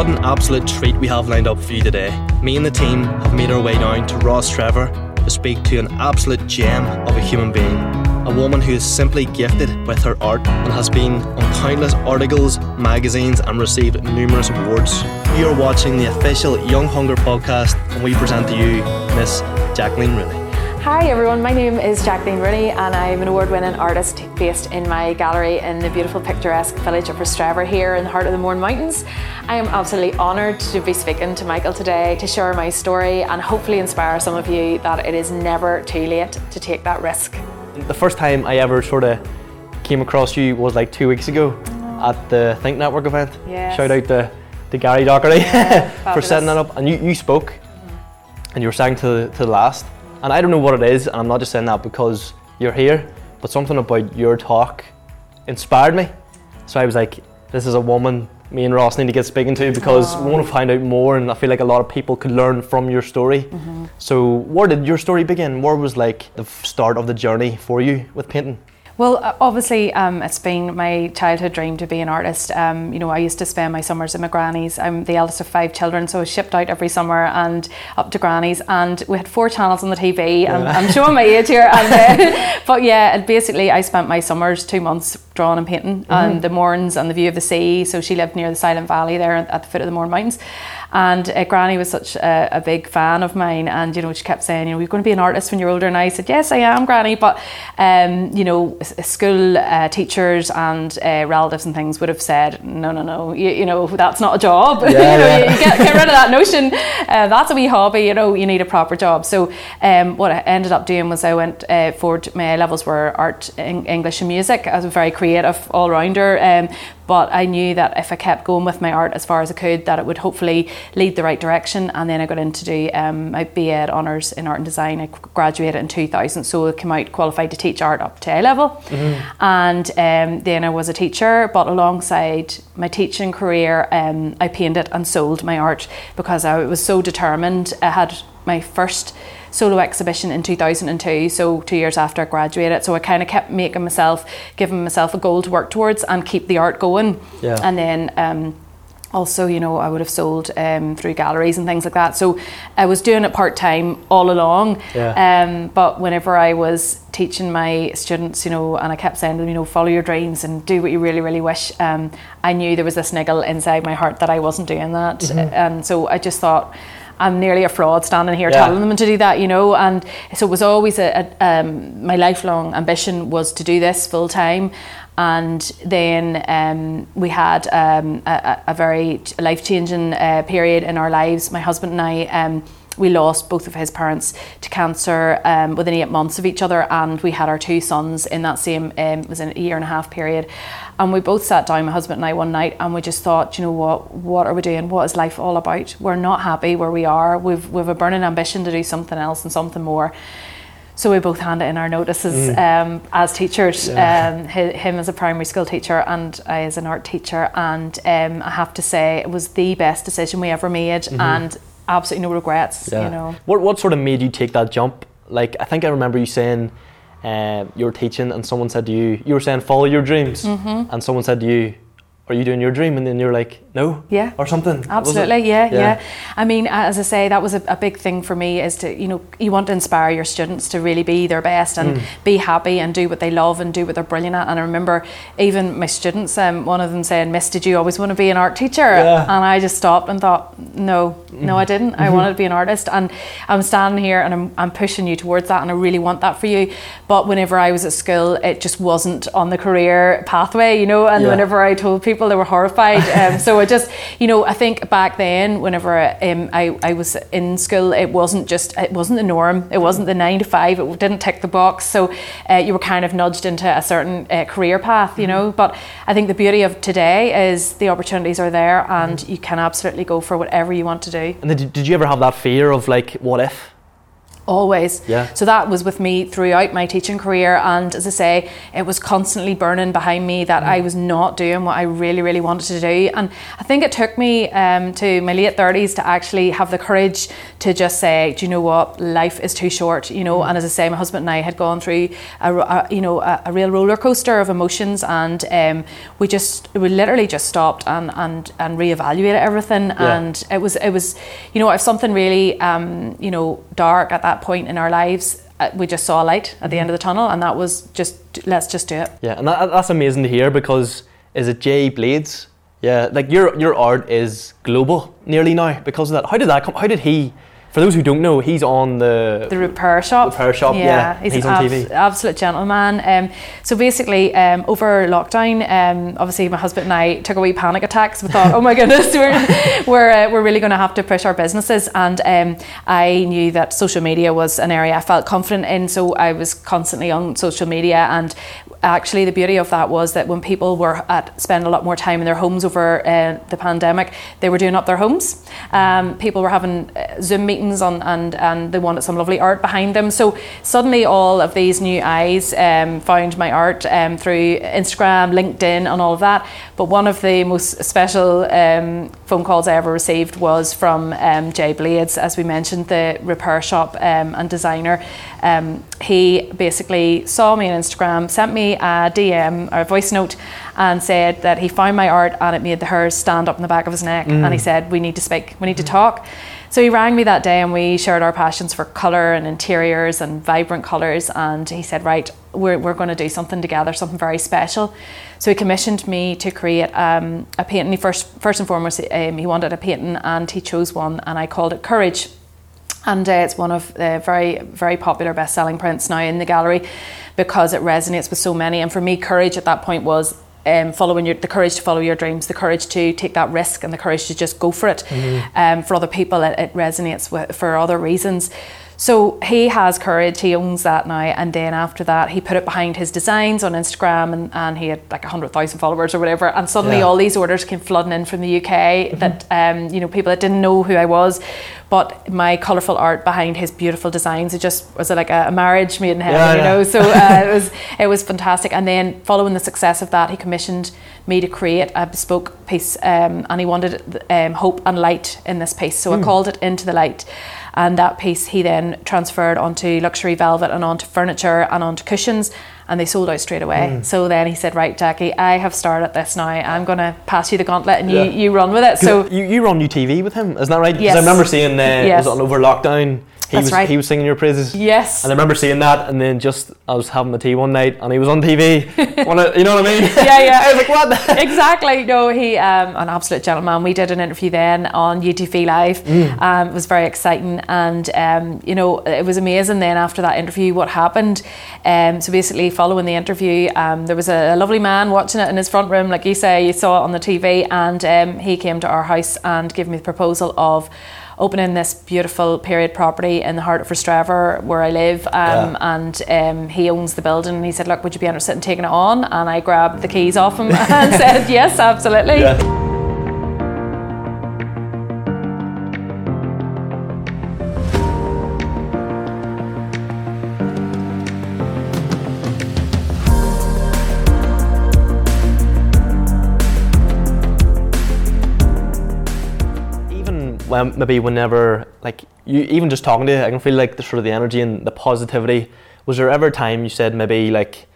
What an absolute treat we have lined up for you today. Me and the team have made our way down to Rostrevor to speak to an absolute gem of a human being. A woman who is simply gifted with her art and has been on countless articles, magazines, and received numerous awards. You are watching the official Young Hunger podcast, and we present to you Miss Jacqueline Rooney. Hi everyone, my name is Jacqueline Rooney and I'm an award winning artist based in my gallery in the beautiful picturesque village of Rostrevor here in the heart of the Mourne Mountains. I am absolutely honoured to be speaking to Michael today to share my story and hopefully inspire some of you that it is never too late to take that risk. The first time I ever sort of came across you was like two weeks ago at the Think Network event. Yes. Shout out to, to Gary Docherty Yeah, for setting that up. And you, you spoke and you were sang to to the last. And I don't know what it is, and I'm not just saying that because you're here, but something about your talk inspired me. So I was like, this is a woman me and Ross need to get speaking to because we want to find out more, and I feel like a lot of people could learn from your story. Mm-hmm. So, where did your story begin? Where was like the start of the journey for you with painting? Well, uh, obviously, um, it's been my childhood dream to be an artist. Um, you know, I used to spend my summers at my granny's. I'm the eldest of five children, so I was shipped out every summer and up to granny's. And we had four channels on the TV. And I'm showing my age here. And, uh, but yeah, basically, I spent my summers two months drawing and painting, and the Mournes and the view of the sea. So she lived near the Silent Valley there at the foot of the Mourne Mountains. And uh, Granny was such a, a big fan of mine, and you know she kept saying, you know, you're going to be an artist when you're older. And I said, yes, I am, Granny. But um, you know, school uh, teachers and uh, relatives and things would have said, no, no, no, you, you know, that's not a job. you know, yeah. you get, get rid of that notion. Uh, that's a wee hobby. You know, you need a proper job. So um, what I ended up doing was I went uh, forward. My levels were art, Eng- English, and music. I was a very creative all rounder. Um, but I knew that if I kept going with my art as far as I could, that it would hopefully lead the right direction. And then I got in to do um, my BA honours in art and design. I graduated in 2000, so I came out qualified to teach art up to A level. And um, then I was a teacher, but alongside my teaching career, um, I painted and sold my art because I was so determined. I had my first solo exhibition in 2002 so two years after i graduated. So i kind of kept making myself giving myself a goal to work towards and keep the art going. Yeah. and then um, also you know i would have sold um, through galleries and things like that. So i was doing it part-time all along. Yeah. um, but whenever i was teaching my students you know and i kept saying to them you know follow your dreams and do what you really really wish um, i knew there was this niggle inside my heart that i wasn't doing that. And so i just thought I'm nearly a fraud standing here Yeah. telling them to do that, you know. And so it was always a, a um, my lifelong ambition was to do this full time. And then um, we had um, a, a a very life changing uh, period in our lives. My husband and I. Um, we lost both of his parents to cancer um, within eight months of each other, and we had our two sons in that same um, was in a year and a half period. And we both sat down, my husband and I, one night, and we just thought, you know what, what are we doing? What is life all about? We're not happy where we are. We've we've a burning ambition to do something else and something more. So we both handed in our notices um, as teachers. Um, hi- him as a primary school teacher and I as an art teacher. And um, I have to say, it was the best decision we ever made, and absolutely no regrets. You know. What what sort of made you take that jump? Like I think I remember you saying uh, you were teaching and someone said to you, you were saying follow your dreams, Mm-hmm. and someone said to you, are you doing your dream? And then you're like, no, Yeah. or something. Absolutely, yeah, yeah, I mean, as I say, that was a, a big thing for me is to, you know, you want to inspire your students to really be their best and Mm. be happy and do what they love and do what they're brilliant at. And I remember even my students, um, one of them saying, Miss, did you always want to be an art teacher? Yeah. Mm-hmm. And I just stopped and thought, no, no, I didn't. I wanted to be an artist. And I'm standing here and I'm, I'm pushing you towards that and I really want that for you. But whenever I was at school, it just wasn't on the career pathway, you know, and Yeah. whenever I told people, they were horrified. Um, so I just, you know, I think back then, whenever um, I, I was in school, it wasn't just, it wasn't the norm. It wasn't the nine to five. It didn't tick the box. So uh, you were kind of nudged into a certain uh, career path, you know. But I think the beauty of today is the opportunities are there and you can absolutely go for whatever you want to do. And did, did you ever have that fear of like, what if? Always. Yeah. So that was with me throughout my teaching career, and as I say, it was constantly burning behind me that I was not doing what I really, really wanted to do. And I think it took me um, to my late thirties to actually have the courage to just say, do you know what, life is too short, you know. And as I say, my husband and I had gone through a, a you know a, a, real roller coaster of emotions, and um, we just we literally just stopped and and and reevaluated everything. Yeah. And it was it was you know if something really um, you know dark at that point in our lives, uh, we just saw a light at the end of the tunnel, and that was just let's just do it. Yeah, and that, that's amazing to hear because is it Jay Blades? Yeah, like your your art is global nearly now because of that. How did that come? How did he? For those who don't know, he's on the The repair shop. Repair shop, yeah. he's, He's on abs- TV. absolute gentleman. Um, so basically, um, over lockdown, um, obviously my husband and I took a wee panic attack. So we thought, oh my goodness, we're we're, uh, we're really going to have to push our businesses. And um, I knew that social media was an area I felt confident in, so I was constantly on social media. And actually, the beauty of that was that when people were at spend a lot more time in their homes over uh, the pandemic, they were doing up their homes. Um, people were having uh, Zoom meetings on, and and they wanted some lovely art behind them. So suddenly, all of these new eyes um, found my art um, through Instagram, LinkedIn, and all of that. But one of the most special um, phone calls I ever received was from um, Jay Blades, as we mentioned, the repair shop um, and designer. Um, he basically saw me on Instagram, sent me a DM or a voice note, and said that he found my art and it made the hairs stand up in the back of his neck. And he said, "We need to speak. We need to talk." So he rang me that day and we shared our passions for colour and interiors and vibrant colours. And he said, Right, we're, we're going to do something together, something very special. So he commissioned me to create um, a painting. He first, first and foremost, um, he wanted a painting and he chose one, and I called it Courage. And uh, it's one of the very, very popular best selling prints now in the gallery because it resonates with so many. And for me, courage at that point was um, following your, the courage to follow your dreams, the courage to take that risk, and the courage to just go for it. Um, for other people, it, it resonates with, for other reasons. So he has courage, he owns that now. And then after that, he put it behind his designs on Instagram and, and he had like 100,000 followers or whatever. And suddenly Yeah. all these orders came flooding in from the UK that, um, you know, people that didn't know who I was. But my colourful art behind his beautiful designs, it just was like a, a marriage made in heaven, Yeah, you yeah. know. So uh, it was it was fantastic. And then following the success of that, he commissioned me to create a bespoke piece, um, and he wanted um, hope and light in this piece. So I called it Into the Light. And that piece he then transferred onto luxury velvet and onto furniture and onto cushions, and they sold out straight away. So then he said, "Right, Jackie, I have started this now. I'm going to pass you the gauntlet, and Yeah. you, you run with it." So you, you run UTV with him, isn't that right? Yes. I remember seeing uh, Yes. was it on over lockdown. He That's was right. he was singing your praises. yes, And I remember seeing that, and then just I was having the tea one night, and he was on TV. Wanna, you know what I mean? Yeah, yeah. I was like, what? exactly. No, he um, an absolute gentleman. We did an interview then on UTV Live. Mm. Um, it was very exciting, and um, you know it was amazing. Then after that interview, what happened? Um, so basically, following the interview, um, there was a, a lovely man watching it in his front room, like you say, you saw it on the TV, and um, he came to our house and gave me the proposal of. Opening this beautiful period property in the heart of Rostrevor, where I live, um, Yeah. and um, he owns the building. And he said, "Look, would you be interested in taking it on?" And I grabbed the keys off him and said, "Yes, absolutely." Yeah. When maybe whenever like you even just talking to you, I can feel like the sort of the energy and the positivity. Was there ever a time you said maybe like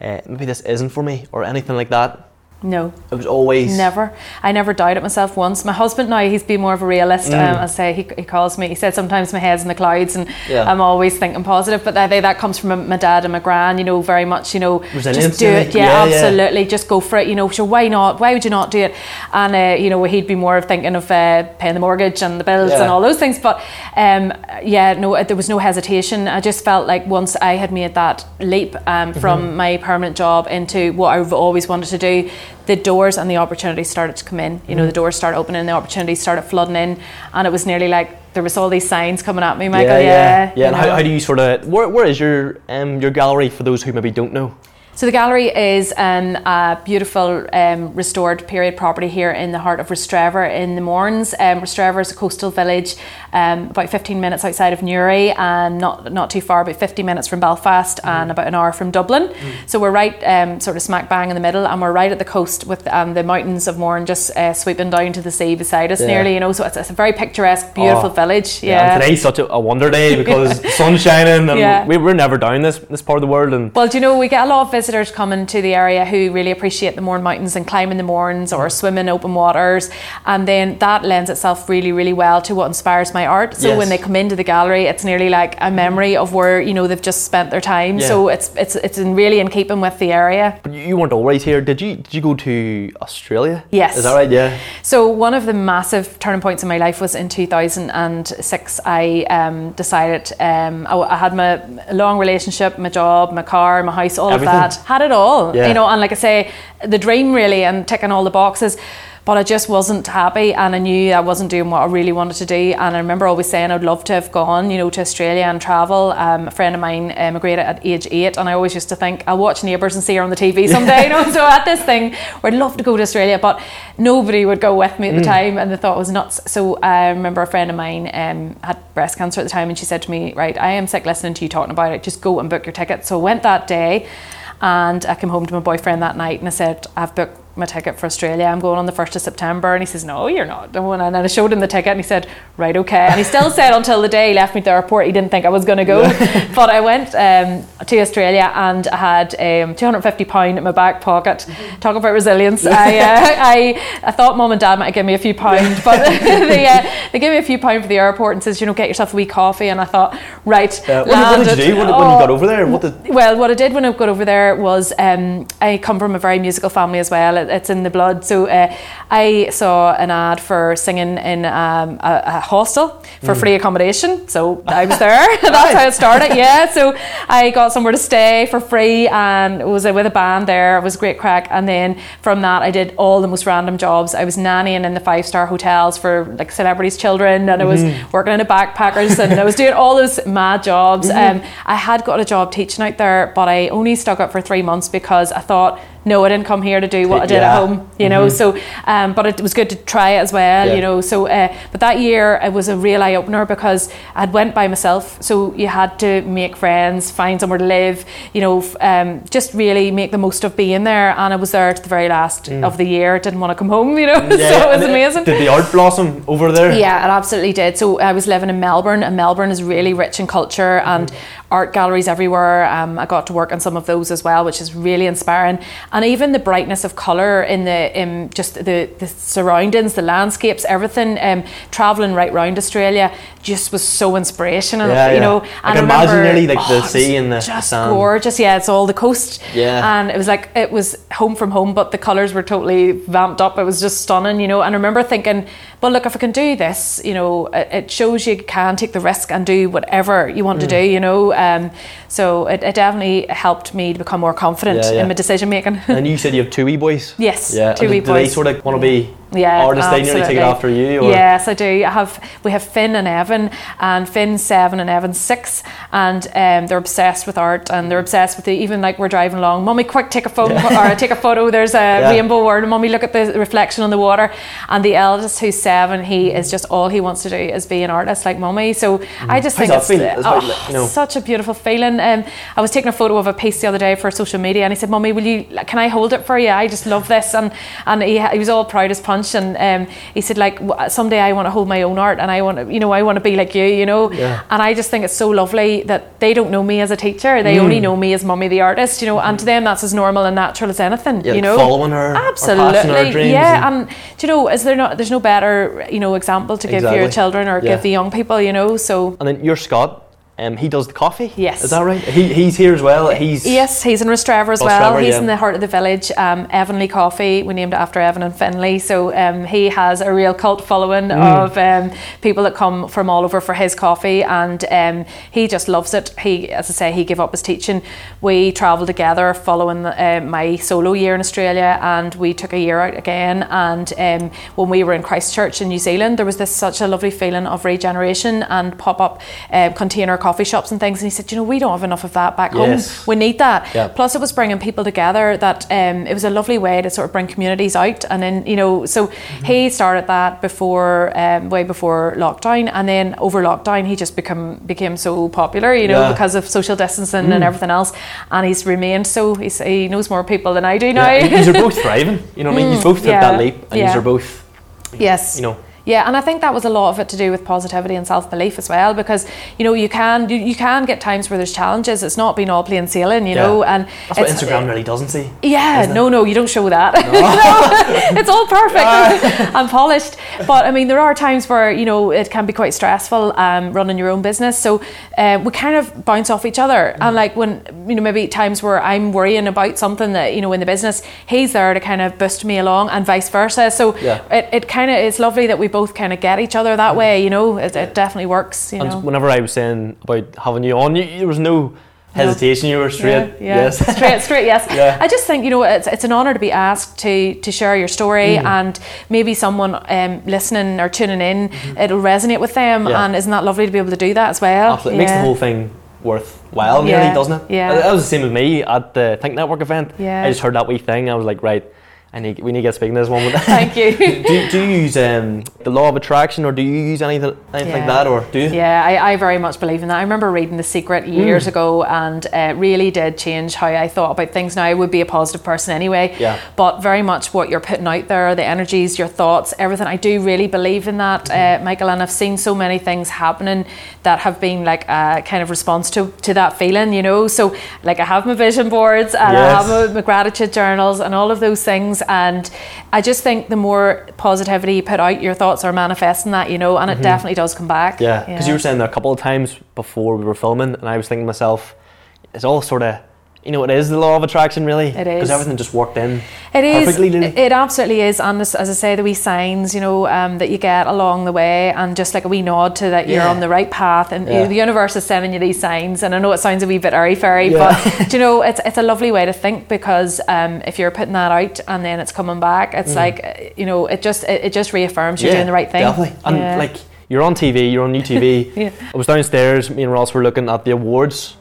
uh, maybe this isn't for me or anything like that? No, It was always never. I never doubted myself once. My husband now, he's been more of a realist. Mm. Um, I say he, he calls me. He said sometimes my head's in the clouds, and Yeah. I'm always thinking positive. But I think that comes from my- dad and my gran. You know, very much. You know, Resilience, just do it. Yeah, Yeah, yeah. absolutely. Just go for it. You know, sure. Why not? Why would you not do it? And uh, you know, he'd be more of thinking of uh, paying the mortgage and the bills Yeah. and all those things. But um, yeah, no, there was no hesitation. I just felt like once I had made that leap um, from Mm-hmm. my permanent job into what I've always wanted to do, the doors and the opportunities started to come in. You Mm-hmm. know, the doors started opening, and the opportunities started flooding in, and it was nearly like there was all these signs coming at me, Michael. yeah, Yeah, yeah. you And how, how do you sort of where, where is your um your gallery for those who maybe don't know? So the gallery is um, a beautiful um, restored period property here in the heart of Rostrevor in the Mournes. Um, Rostrevor is a coastal village um, about 15 minutes outside of Newry and not not too far, about 50 minutes from Belfast mm. and about an hour from Dublin. Mm. So we're right um, sort of smack bang in the middle and we're right at the coast with um, the mountains of Mourne just uh, sweeping down to the sea beside us yeah. nearly, you know. So it's, it's, a very picturesque, beautiful oh, village. Yeah. yeah. today's such a, a, wonder day because sun's shining and we, we're never down this this part of the world. And Well, do you know, we get a lot of visitors coming to the area who really appreciate the Mourne Mountains and climbing the Mournes or swimming open waters. And then that lends itself really, really well to what inspires my art. So yes. when they come into the gallery, it's nearly like a memory of where, you know, they've just spent their time. Yeah. So it's it's it's in really in keeping with the area. But you weren't always here. Did you did you go to Australia? Yes. Is that right? Yeah. So one of the massive turning points in my life was in 2006. I um, decided um, I, I, had my long relationship, my job, my car, my house, all Everything. of that. Had it all yeah. you know, and like I say, the dream really and ticking all the boxes. But I just wasn't happy, and I knew I wasn't doing what I really wanted to do. And I remember always saying I'd love to have gone, you know, to Australia and travel. Um, a friend of mine emigrated at age eight, and I always used to think I'll watch Neighbours and see her on the TV someday. you know, so I had this thing where I'd love to go to Australia, but nobody would go with me at the mm. time, and the thought was nuts. So I remember a friend of mine um, had breast cancer at the time, and she said to me, "Right, I am sick listening to you talking about it. Just go and book your ticket." So I went that day. And I came home to my boyfriend that night and I said, I've booked my ticket for Australia. I'm going on the 1st of September. And he says, No, you're not. And then I showed him the ticket and he said, Right, okay. And he still said until the day he left me at the airport, he didn't think I was going to go. but I went um, to Australia and I had um, £250 in my back pocket. Talk about resilience. I, uh, I, I thought mum and dad might give me a few pounds, but they, uh, they gave me a few pounds for the airport and says, You know, get yourself a wee coffee. And I thought, Right. Uh, what, what, did you do when, oh, when, you got over there? What did... Well, what I did when I got over there was um, I come from a very musical family as well it's in the blood. So uh, I saw an ad for singing in um, a, a, hostel for mm. free accommodation. So I was there. That's how it started. Yeah. So I got somewhere to stay for free and it was with a band there. It was great crack. And then from that, I did all the most random jobs. I was nannying in the five star hotels for like celebrities' children, and I was mm. working in a backpackers, and I was doing all those mad jobs. Mm. Um, I had got a job teaching out there, but I only stuck up for three months because I thought no, I didn't come here to do what I did yeah. at home, you know. Mm-hmm. So, um, but it was good to try it as well, yeah. you know. So, uh, but that year it was a real eye opener because I'd went by myself, so you had to make friends, find somewhere to live, you know, um, just really make the most of being there. And I was there to the very last mm. of the year. Didn't want to come home, you know. Yeah, so it was amazing. Did the art blossom over there? Yeah, it absolutely did. So I was living in Melbourne, and Melbourne is really rich in culture and mm art galleries everywhere. Um, I got to work on some of those as well, which is really inspiring. And even the brightness of colour in the in just the, the surroundings, the landscapes, everything. Um, traveling right round Australia just was so inspirational. Yeah, you yeah. know, I can imagine nearly like oh, the sea and the just sand. gorgeous. Yeah, it's all the coast. Yeah, and it was like it was home from home, but the colours were totally vamped up. It was just stunning. You know, and I remember thinking, well, look, if I can do this, you know, it shows you can take the risk and do whatever you want mm. to do. You know. Um, so it, it, definitely helped me to become more confident yeah. in my decision making. And you said you have two wee boys. Yes, yeah. two wee boys. Do they sort of want to be yeah, artists they nearly take it after you or? yes I do I have we have Finn and Evan and Finn's seven and Evan's six and um, they're obsessed with art and they're obsessed with it even like we're driving along mummy quick take a photo yeah. or take a photo there's a yeah. rainbow word mummy look at the reflection on the water and the eldest who's seven he is just all he wants to do is be an artist like mummy so mm. I just How's think it's oh, you know. such a beautiful feeling um, I was taking a photo of a piece the other day for social media and he said mummy will you can I hold it for you I just love this and and he, he was all proud as punch and um, he said like someday I want to hold my own art and I want to you know I want to be like you you know yeah. and I just think it's so lovely that they don't know me as a teacher they mm. only know me as mummy the artist you know and to them that's as normal and natural as anything yeah, you know following her absolutely yeah and, and do you know is there not there's no better you know example to give exactly. your children or yeah. give the young people you know so and then you're Scott um, he does the coffee. Yes, is that right? He, he's here as well. He's yes, he's in Rostrevor as well. He's yeah. in the heart of the village. Um, Evanly Coffee. We named it after Evan and Finley. So um, he has a real cult following mm. of um, people that come from all over for his coffee, and um, he just loves it. He, as I say, he gave up his teaching. We travelled together following uh, my solo year in Australia, and we took a year out again. And um, when we were in Christchurch in New Zealand, there was this such a lovely feeling of regeneration and pop up uh, container coffee shops and things. And he said, you know, we don't have enough of that back yes. home. We need that. Yeah. Plus, it was bringing people together. That um, it was a lovely way to sort of bring communities out. And then you know, so mm-hmm. he started that before, um, way before lockdown, and then over lockdown, he just become became so popular. You know, yeah. because of social distancing mm. and everything else. And he's remained so. He's, he knows more people than I do now. Yeah. These are both thriving. You know, what I mean, you mm, both took that leap, and these are both. Yes. You know yeah, and I think that was a lot of it to do with positivity and self belief as well, because you know you can you, you, can get times where there's challenges. It's not been all plain sailing, you yeah. know, and that's what Instagram really doesn't see. Yeah, no, no, you don't show that. No. no it's all perfect and polished. But I mean, there are times where you know it can be quite stressful um, running your own business. So uh, we kind of bounce off each other, mm. and like when you know maybe times where I'm worrying about something that you know in the business, he's there to kind of boost me along, and vice versa. So yeah. it, it kind of it's lovely that we both kind of get each other that way. You know, it, it definitely works. You and know, whenever I was saying about having you on, you, there was no hesitation. You were straight. Yeah, yeah. Yes. straight, straight. Yes. Yeah. I just think you know it's, it's an honor to be asked to to share your story, mm. and maybe someone um, listening or tuning in, mm-hmm. it'll resonate with them, yeah. and isn't that lovely to be able to do that as well? Absolutely, it makes the whole thing worthwhile, nearly, doesn't it? Yeah. That was the same with me at the Think Network event. Yeah. I just heard that wee thing. I was like, right I need, we need to get speaking to this one. Thank you. do, do you use um, the law of attraction or do you use anything, anything yeah. like that or do you? Yeah, I, I very much believe in that. I remember reading The Secret years mm. ago and uh, really did change how I thought about things. Now, I would be a positive person anyway, yeah. but very much what you're putting out there, the energies, your thoughts, everything. I do really believe in that, mm. uh, Michael, and I've seen so many things happening that have been like a kind of response to, to that feeling, you know. So, like, I have my vision boards and yes. I have my, my gratitude journals and all of those things and I just think the more positivity you put out, your thoughts are manifesting that, you know, and it mm-hmm. definitely does come back. Yeah, because yeah. you were saying that a couple of times before we were filming, and I was thinking to myself, it's all sort of you know, it is the law of attraction, really. It is because everything just worked in. It is. It absolutely is, and as, as, I say, the wee signs, you know, um, that you get along the way, and just like a wee nod to that you're on the right path, and yeah. you know, the universe is sending you these signs. And I know it sounds a wee bit airy fairy, yeah. but you know, it's it's a lovely way to think because um, if you're putting that out and then it's coming back, it's mm. like you know, it just it, it just reaffirms you're doing the right thing. Definitely, and like you're on TV, you're on UTV. I was downstairs, me and Ross were looking at the awards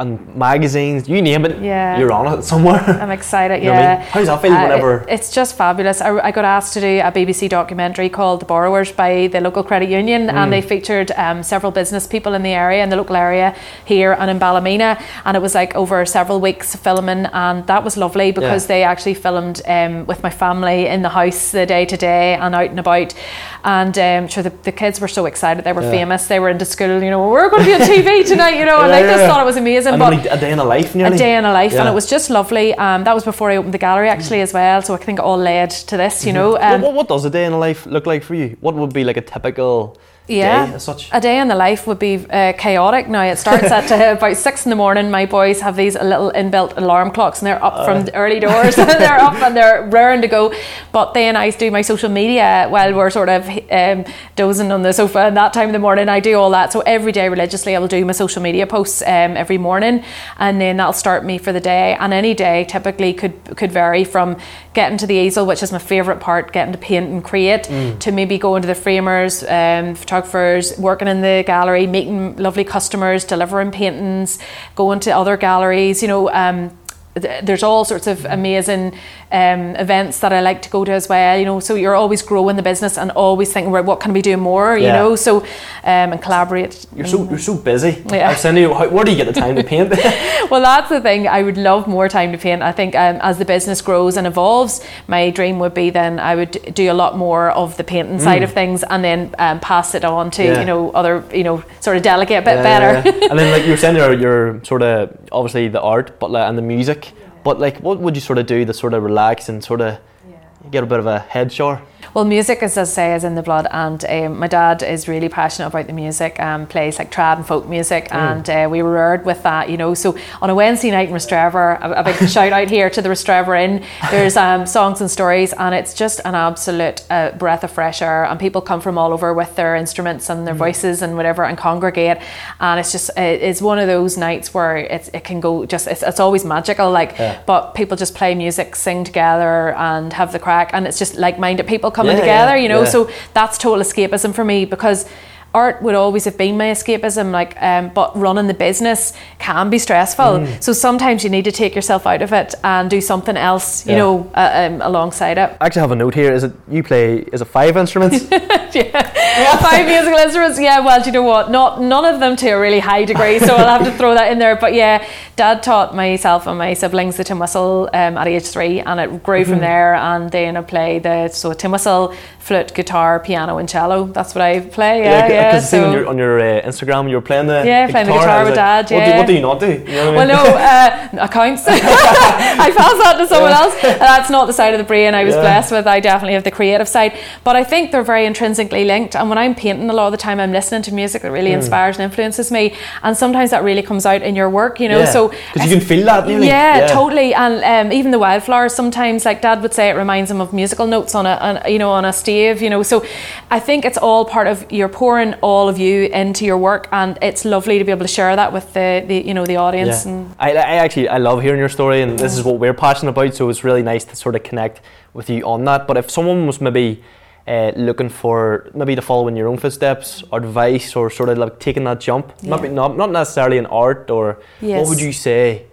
and magazines, you name it, yeah. you're on it somewhere. I'm excited, you yeah. I mean? How's that feel uh, whenever? It, it's just fabulous. I, I, got asked to do a BBC documentary called The Borrowers by the local credit union, mm. and they featured um, several business people in the area, in the local area here and in Ballymena. And it was like over several weeks filming, and that was lovely because yeah. they actually filmed um, with my family in the house the day to day and out and about. And um, sure, the, the kids were so excited. They were yeah. famous. They were into school, you know, we're going to be on TV tonight, you know, and they just thought it was amazing amazing. but a day in a life, nearly. A day in a life, and it was just lovely. Um, that was before I opened the gallery actually as well, so I think it all led to this, you mm-hmm. know. Um, what, what does a day in a life look like for you? What would be like a typical yeah, day as such? A day in the life would be uh, chaotic. Now it starts at uh, about six in the morning. My boys have these little inbuilt alarm clocks, and they're up uh. from the early doors. they're up and they're raring to go. But then I do my social media while we're sort of um, dozing on the sofa. And that time in the morning, I do all that. So every day religiously, I will do my social media posts um, every morning, and then that'll start me for the day. And any day typically could could vary from getting to the easel, which is my favourite part, getting to paint and create, mm. to maybe going to the framers, um, photographers, working in the gallery, meeting lovely customers, delivering paintings, going to other galleries, you know. Um, there's all sorts of amazing um, events that I like to go to as well. You know, so you're always growing the business and always thinking, right, what can we do more? You yeah. know, so um, and collaborate. You're so you're so busy. Yeah. Saying you, how, where do you get the time to paint? well, that's the thing. I would love more time to paint. I think um, as the business grows and evolves, my dream would be then I would do a lot more of the painting mm. side of things and then um, pass it on to yeah. you know other you know sort of delegate a bit better. and then like you're saying, you're, you're sort of obviously the art, but like, and the music. But like, what would you sort of do to sort of relax and sort of yeah. get a bit of a head shower? Well, music, as I say, is in the blood, and um, my dad is really passionate about the music. Um, plays like trad and folk music, mm. and uh, we were reared with that, you know. So on a Wednesday night in Rostrevor, a, a big shout out here to the Rostrevor Inn. There's um, songs and stories, and it's just an absolute uh, breath of fresh air. And people come from all over with their instruments and their mm. voices and whatever, and congregate. And it's just it's one of those nights where it, it can go just it's, it's always magical. Like, yeah. but people just play music, sing together, and have the crack, and it's just like minded people coming yeah, together, yeah, you know. Yeah. So that's total escapism for me because art would always have been my escapism. Like, um, but running the business can be stressful. Mm. So sometimes you need to take yourself out of it and do something else, you Yeah. know, uh, um, alongside it. I actually have a note here. Is it you play? Is it five instruments? yeah, five musical instruments. Yeah, well, do you know what? Not none of them to a really high degree, so I'll have to throw that in there. But yeah, Dad taught myself and my siblings the tin whistle um, at age three, and it grew Mm-hmm. from there. And then I play the so tin whistle, flute, guitar, piano, and cello. That's what I play. Yeah, yeah. Because so on your on your uh, Instagram, you were playing the Yeah, playing the guitar with like, Dad, What do, what do you not do? You know what I Well, mean? no, uh, accounts. I pass that to someone else. That's not the side of the brain I was Yeah. blessed with. I definitely have the creative side. But I think they're very intrinsically linked. And when I'm painting, a lot of the time I'm listening to music that really inspires and influences me. And sometimes that really comes out in your work, you know. Yeah. So 'Cause you can feel that. Yeah, Yeah. totally. And um, even the wildflowers, sometimes, like Dad would say, it reminds him of musical notes on a, on, you know, on a stave. You know, so I think it's all part of you're pouring all of you into your work, and it's lovely to be able to share that with the, the you know, the audience. Yeah. And I, I actually I love hearing your story, and this is what we're passionate about. So it's really nice to sort of connect with you on that. But if someone was maybe uh, looking for maybe to follow in your own footsteps, advice, or sort of like taking that jump, maybe not not necessarily in art, or what would you say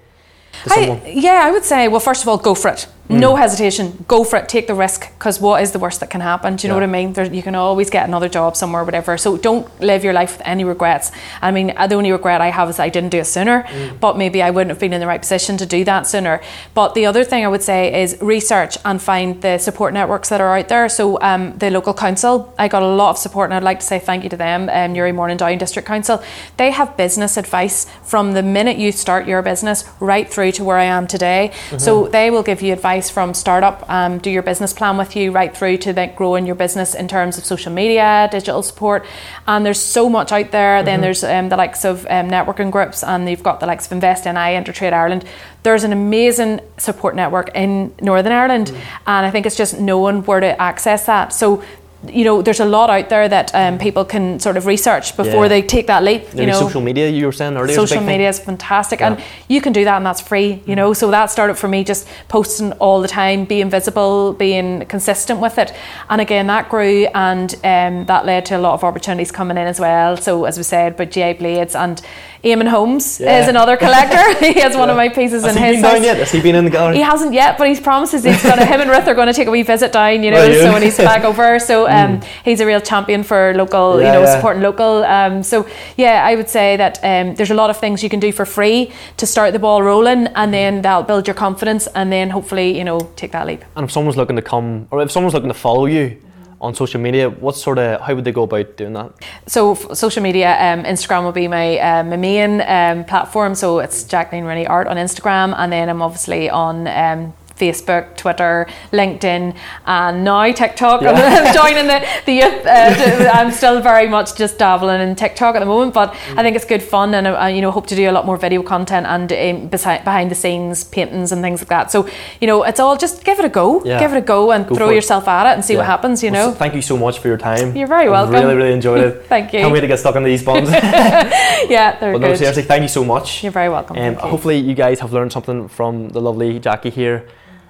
to someone? I, yeah, I would say, well, first of all, go for it. Mm. No hesitation. Go for it. Take the risk because what is the worst that can happen? Do you know what I mean? There, you can always get another job somewhere, whatever. So don't live your life with any regrets. I mean, the only regret I have is I didn't do it sooner, Mm. but maybe I wouldn't have been in the right position to do that sooner. But the other thing I would say is research and find the support networks that are out there. So um, the local council, I got a lot of support, and I'd like to say thank you to them, um, Newry Mourne and Down District Council. They have business advice from the minute you start your business right through to where I am today. So they will give you advice from startup, um, do your business plan with you, right through to then growing your business in terms of social media, digital support. And there's so much out there. Then there's um, the likes of um, networking groups, and you've got the likes of Invest NI, Intertrade Ireland. There's an amazing support network in Northern Ireland, and I think it's just knowing where to access that. So. You know, there's a lot out there that um, people can sort of research before Yeah. they take that leap. Maybe you know, social media you were saying earlier. is social thing? media is fantastic Yeah. and you can do that and that's free you know so that started for me just posting all the time being visible being consistent with it and again that grew and um, that led to a lot of opportunities coming in as well so as we said but Jay Blades and Eamonn Holmes Yeah. is another collector he has one of my pieces Has in he his been down yet? Has he been in the gallery? He hasn't yet, but he promises he's gonna. him and Ruth are going to take a wee visit down, you know. Right, so when he's back over, so um, he's a real champion for local, Yeah, you know, yeah. supporting local. Um, so yeah, I would say that um, there's a lot of things you can do for free to start the ball rolling, and then that'll build your confidence, and then hopefully, you know, take that leap. And if someone's looking to come, or if someone's looking to follow you on social media, what sort of how would they go about doing that? So f- social media, um, Instagram will be my um, my main um, platform. So it's Jacqueline Rooney Art on Instagram, and then I'm obviously on. Um, Facebook, Twitter, LinkedIn, and now TikTok. I'm joining the, the youth. Uh, I'm still very much just dabbling in TikTok at the moment, but I think it's good fun, and I, you know hope to do a lot more video content and um, beside, behind the scenes paintings and things like that. So you know it's all just give it a go, Yeah. give it a go, and Go throw yourself at it and see what happens. You Well, know. thank you so much for your time. You're very welcome. Really, really enjoyed it. Thank you. Can't wait to get stuck on these buns. yeah, they're but no, seriously, thank you so much. You're very welcome. Um, you. hopefully, you guys have learned something from the lovely Jackie here.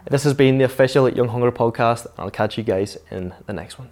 This has been the official Young Hunger podcast. I'll catch you guys in the next one.